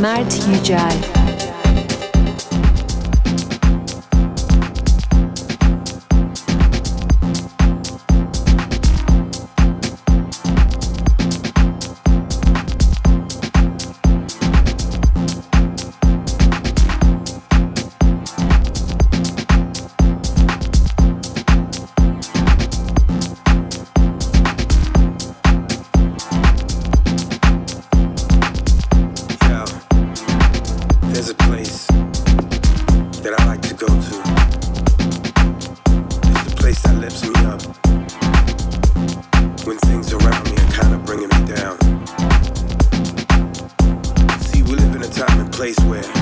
Mert Yücel. place where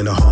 in a home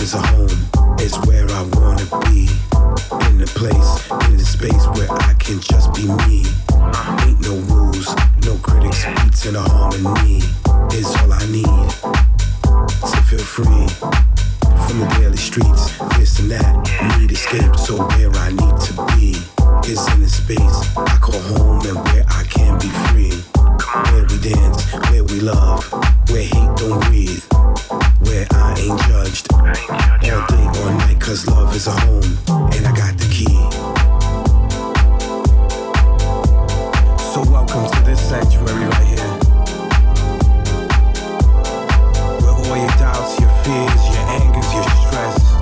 It's a home. It's where I wanna be. In a place, in a space where I can just be me. Ain't no rules, no critics, beats in a harmony. Is all I need to feel free from the daily streets. This and that, need escape. So where I need to be is in a space I call home and where I can be free. Where we dance, where we love, where hate don't breathe where I ain't judged all day or night, cause love is a home and I got the key. So welcome to this sanctuary right here. Where all your doubts, your fears, your angers, your stress,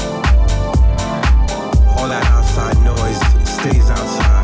all that outside noise stays outside.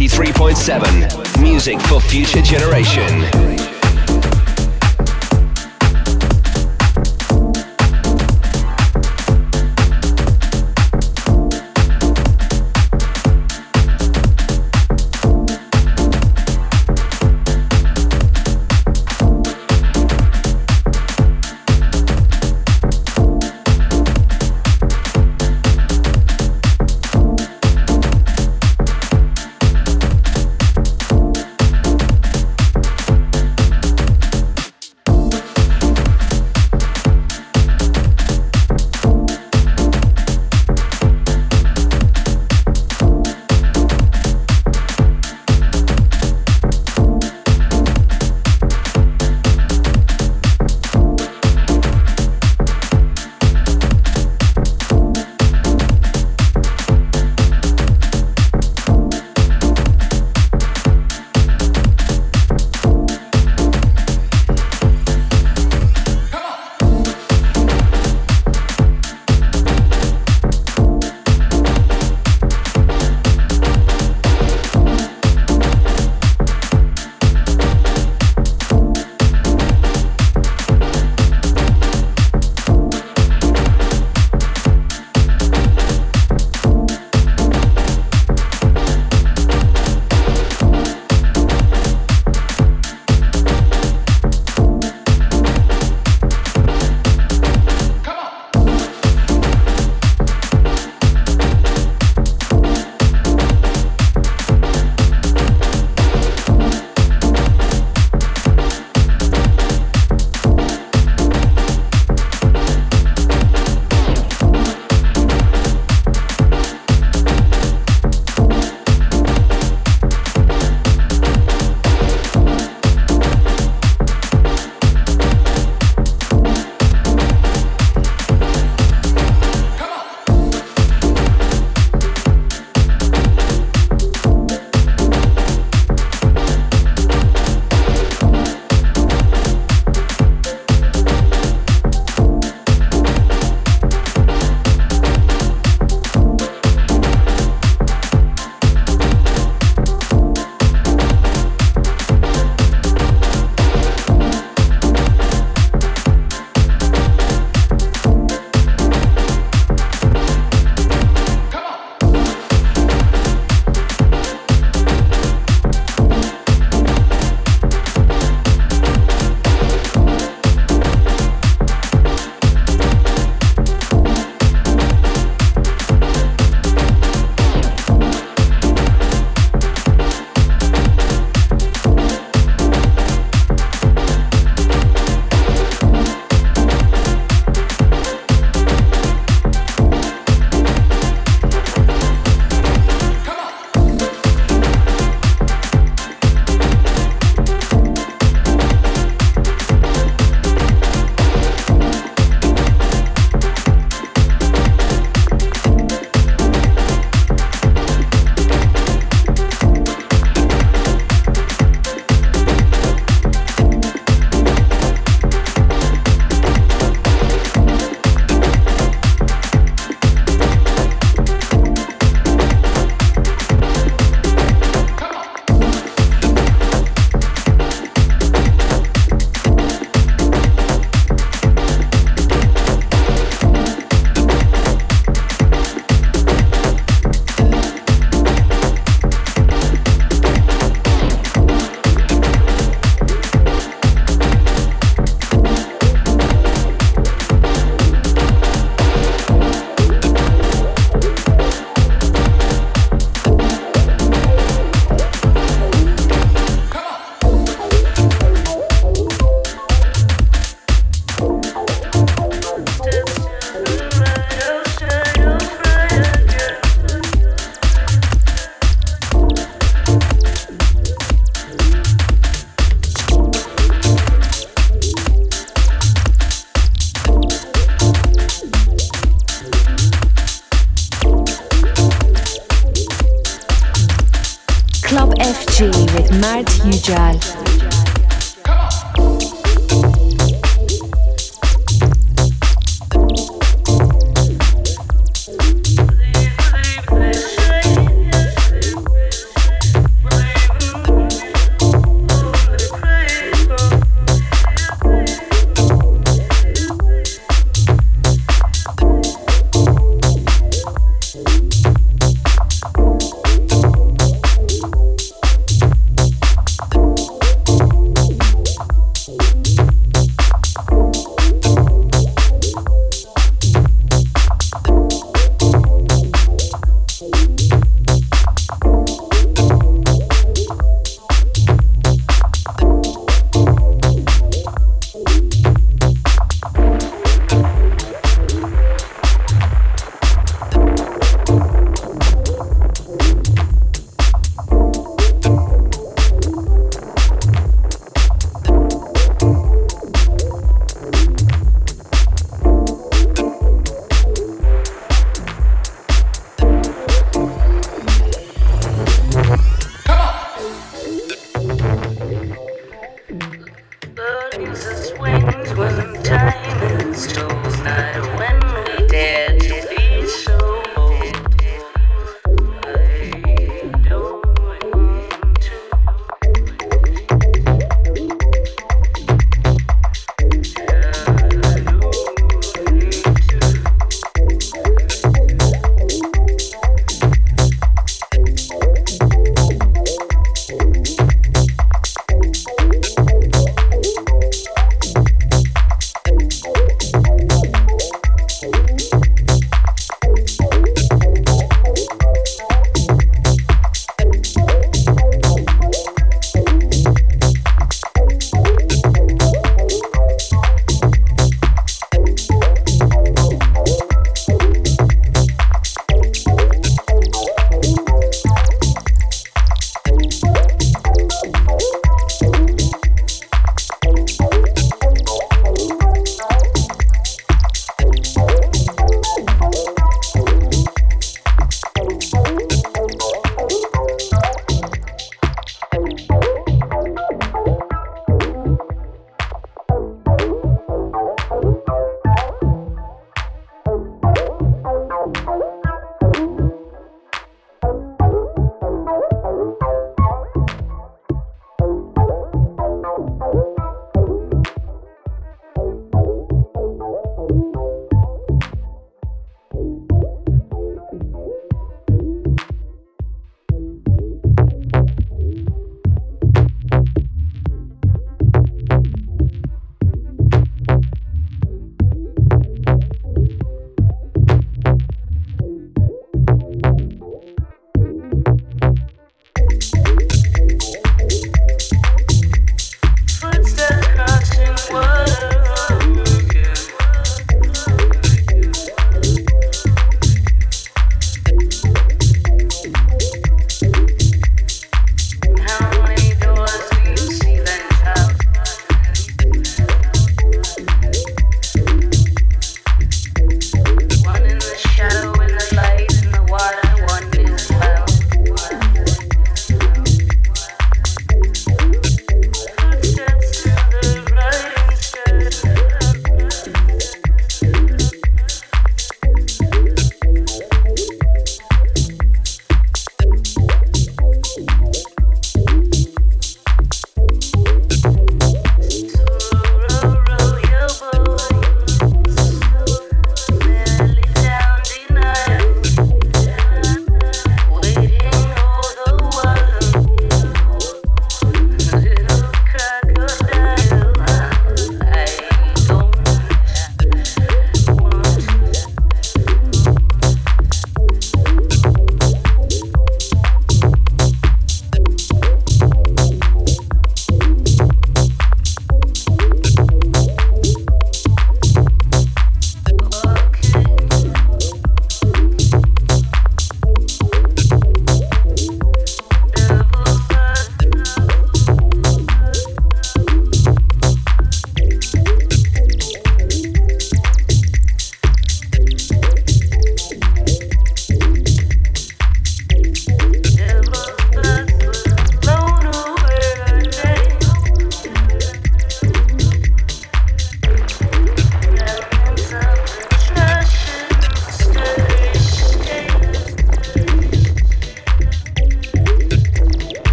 93.7. Music for future generation.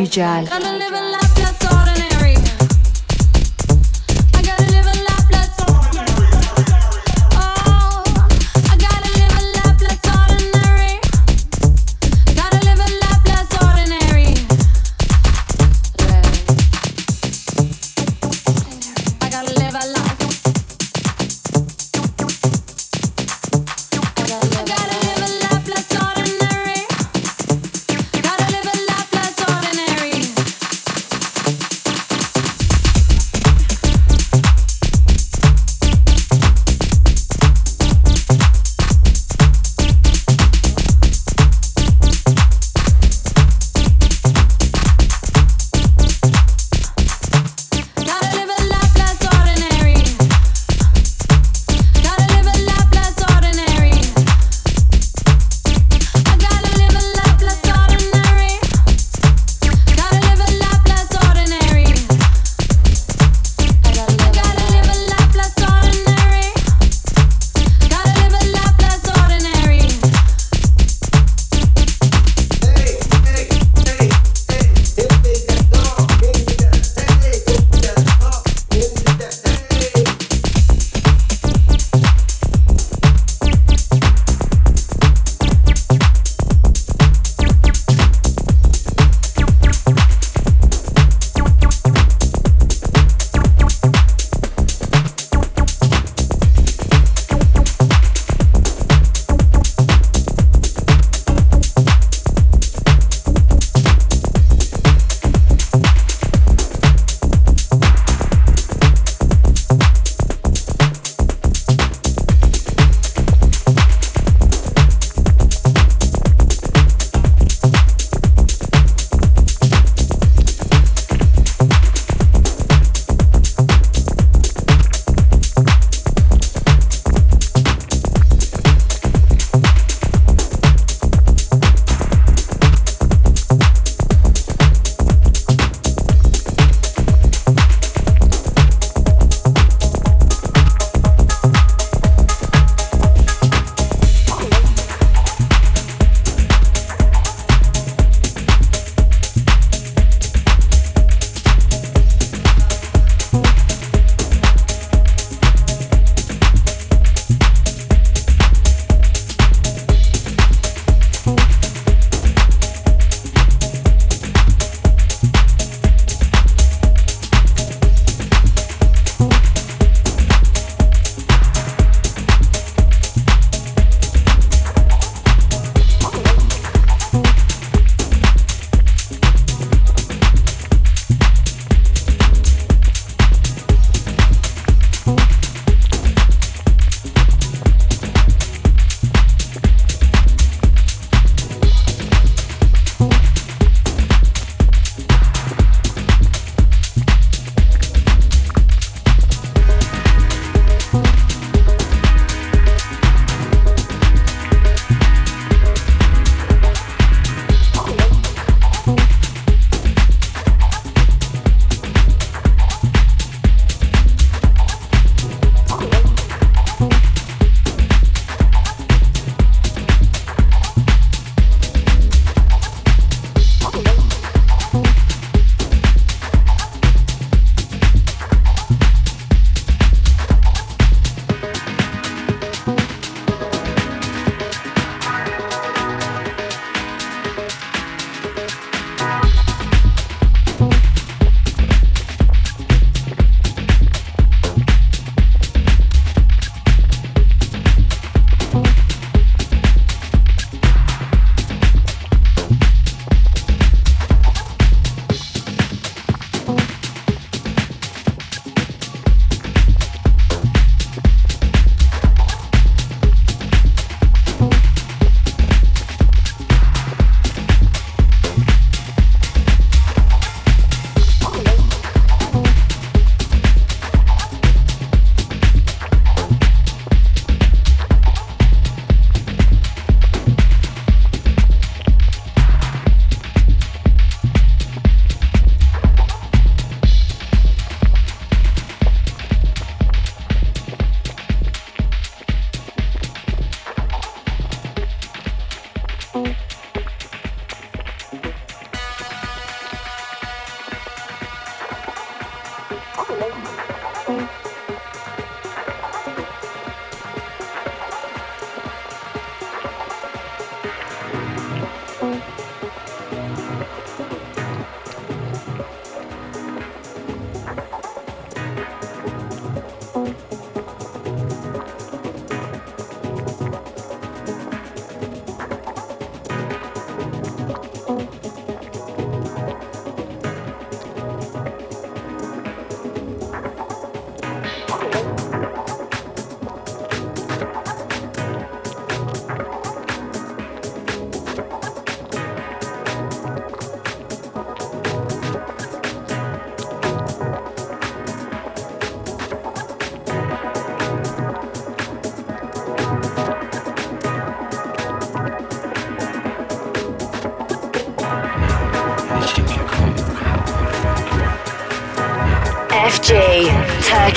Ujjal.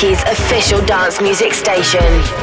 Turkey's official dance music station.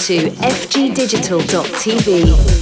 To fgdigital.tv.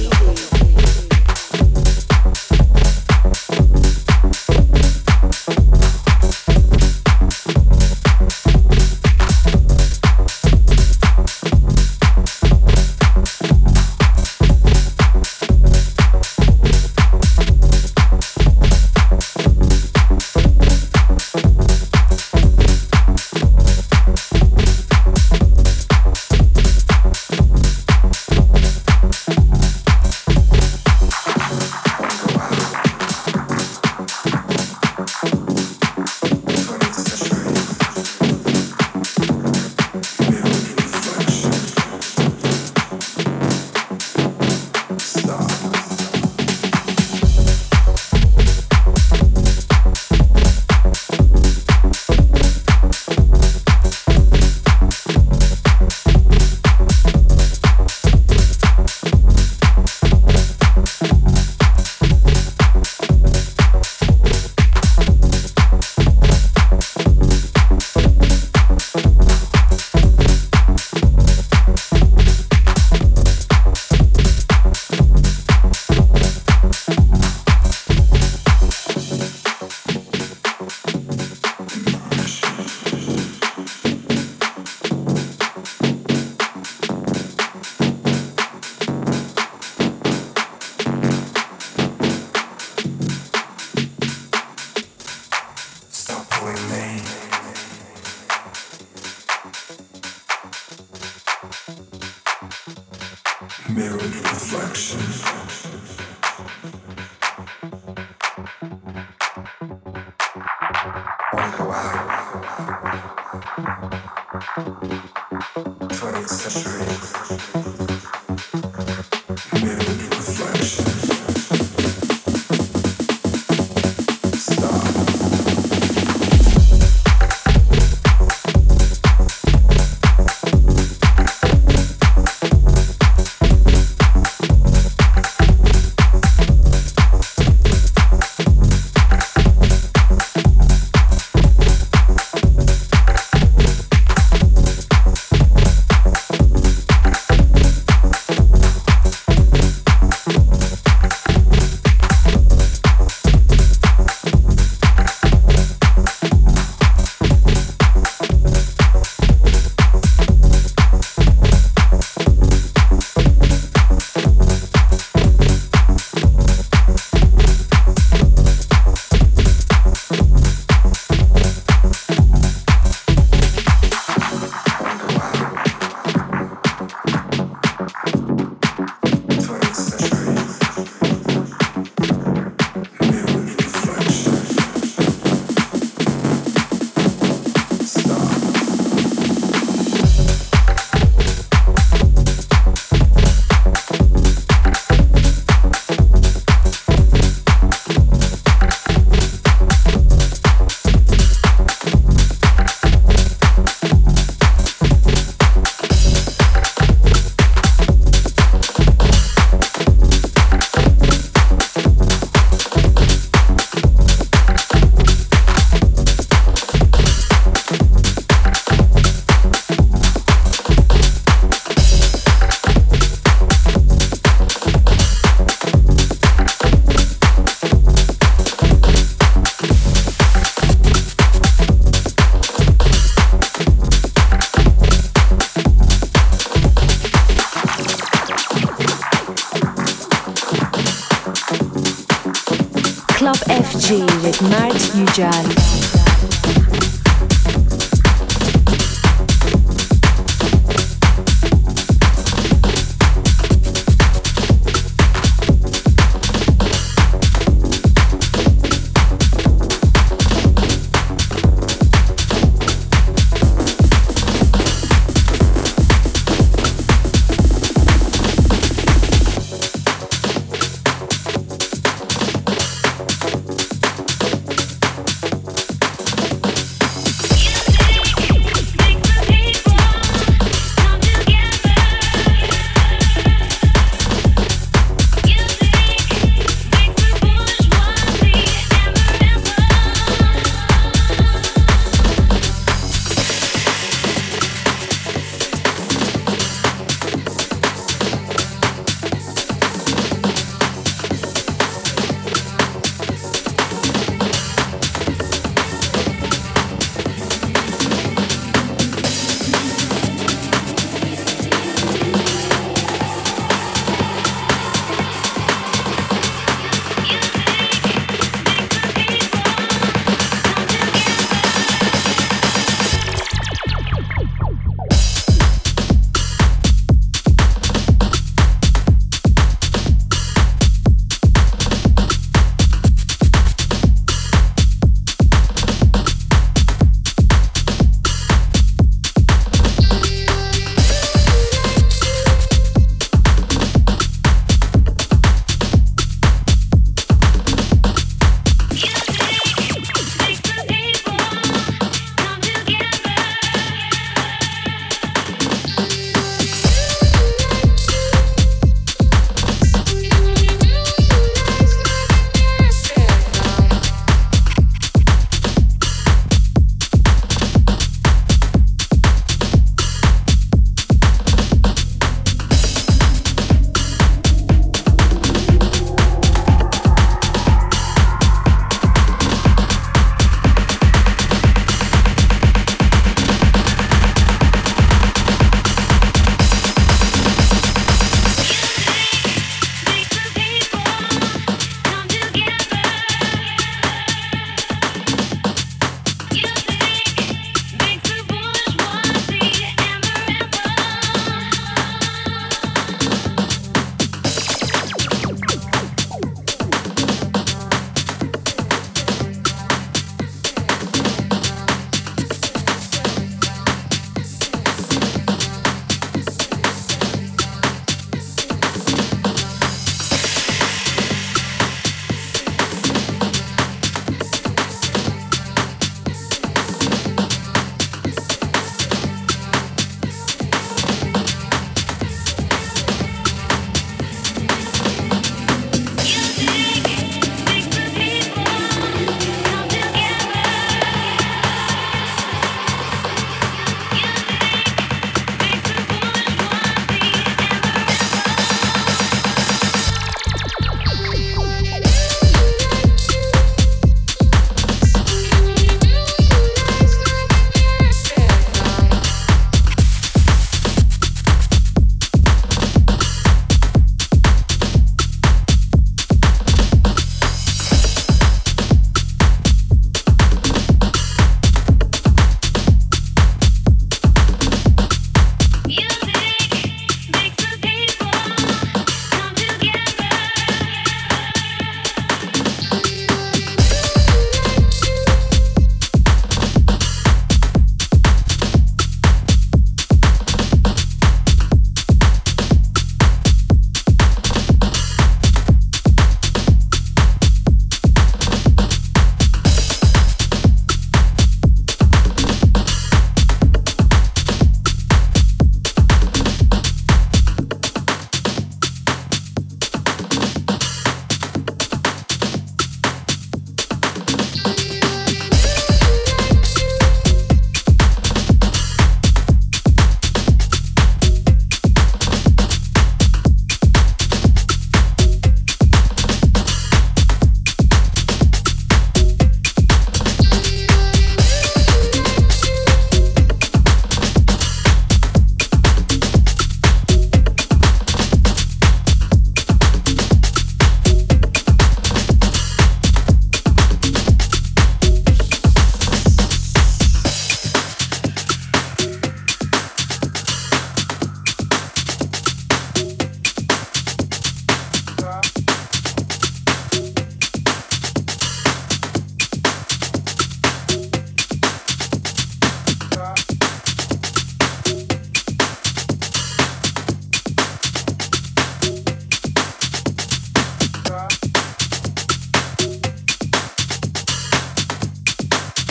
John.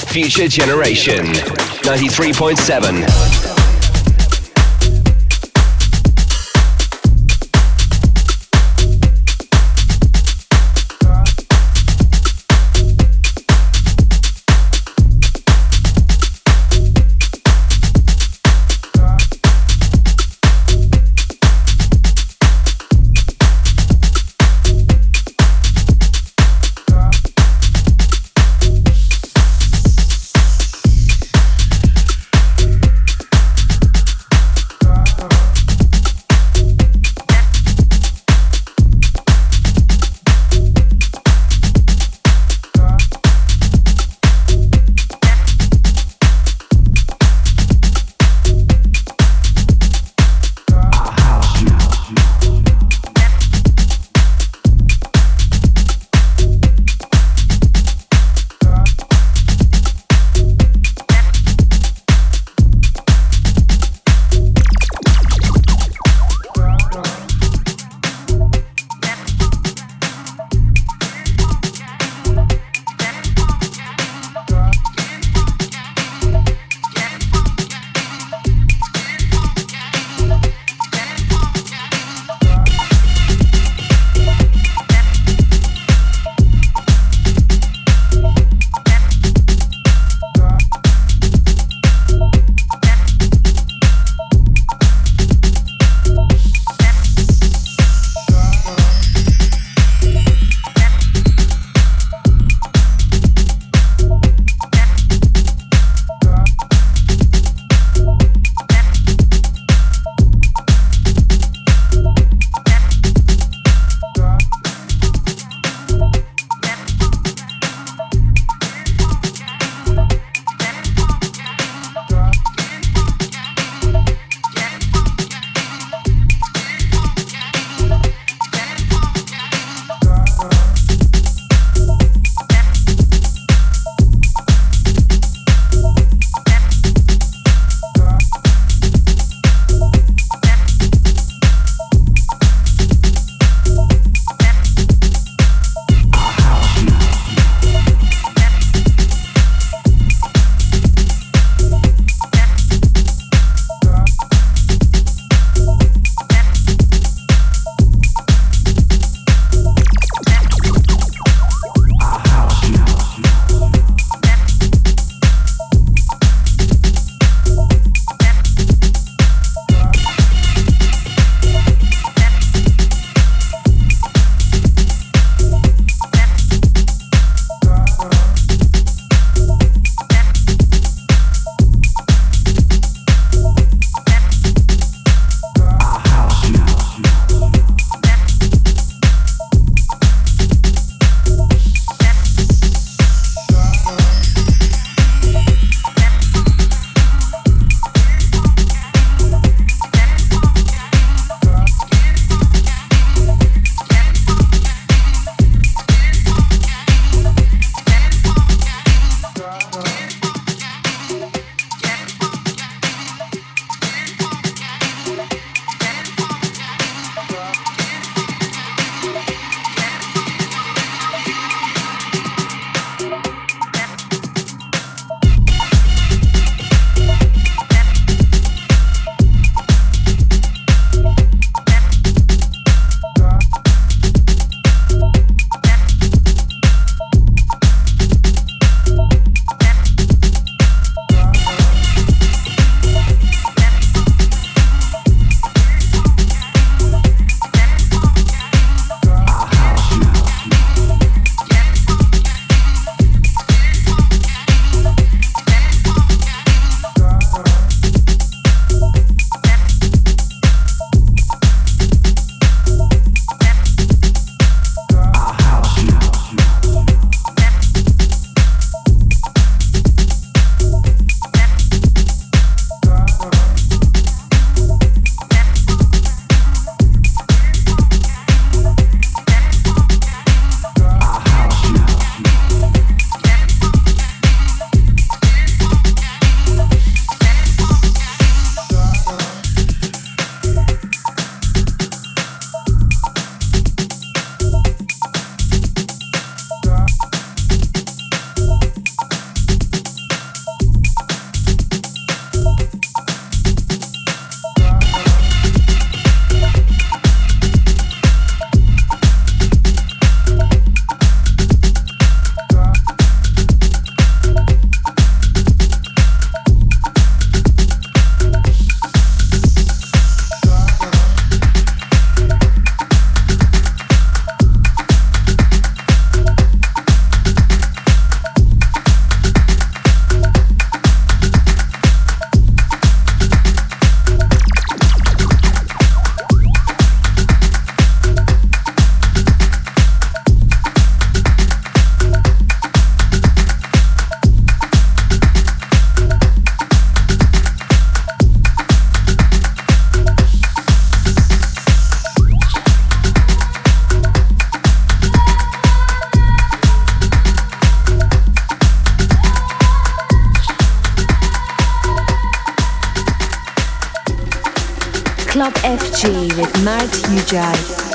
Future Generation 93.7. Mart Ujai.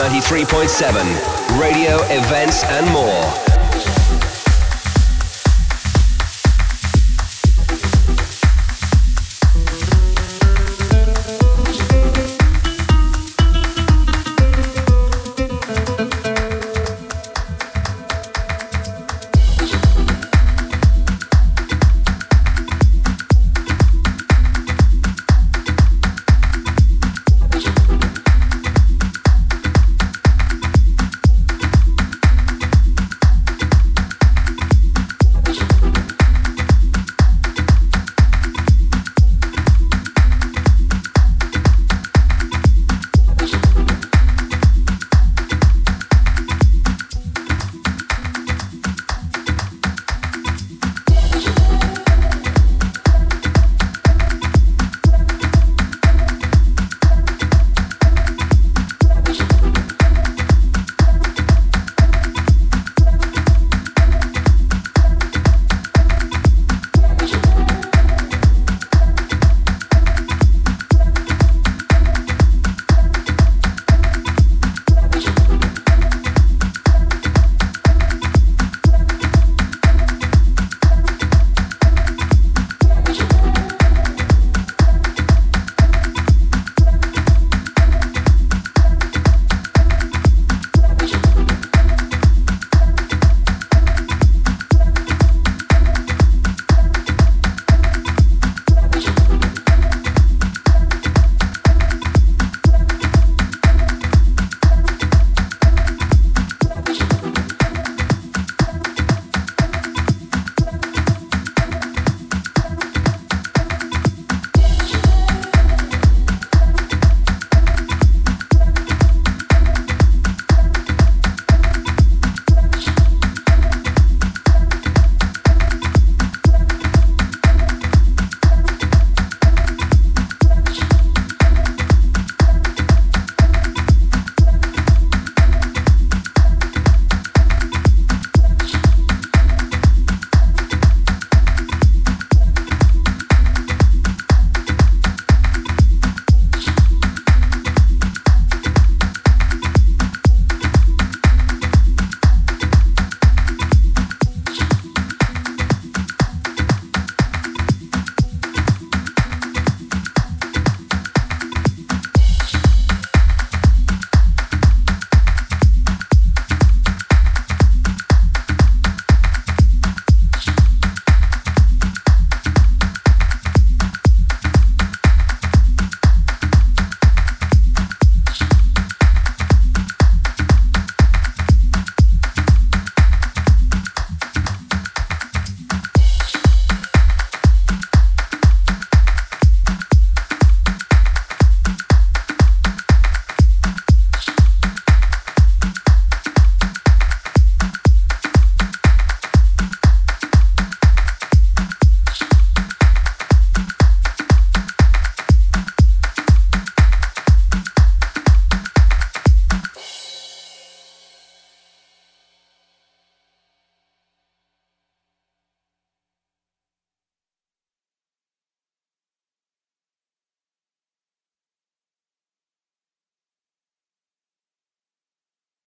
93.7, radio, events, and more.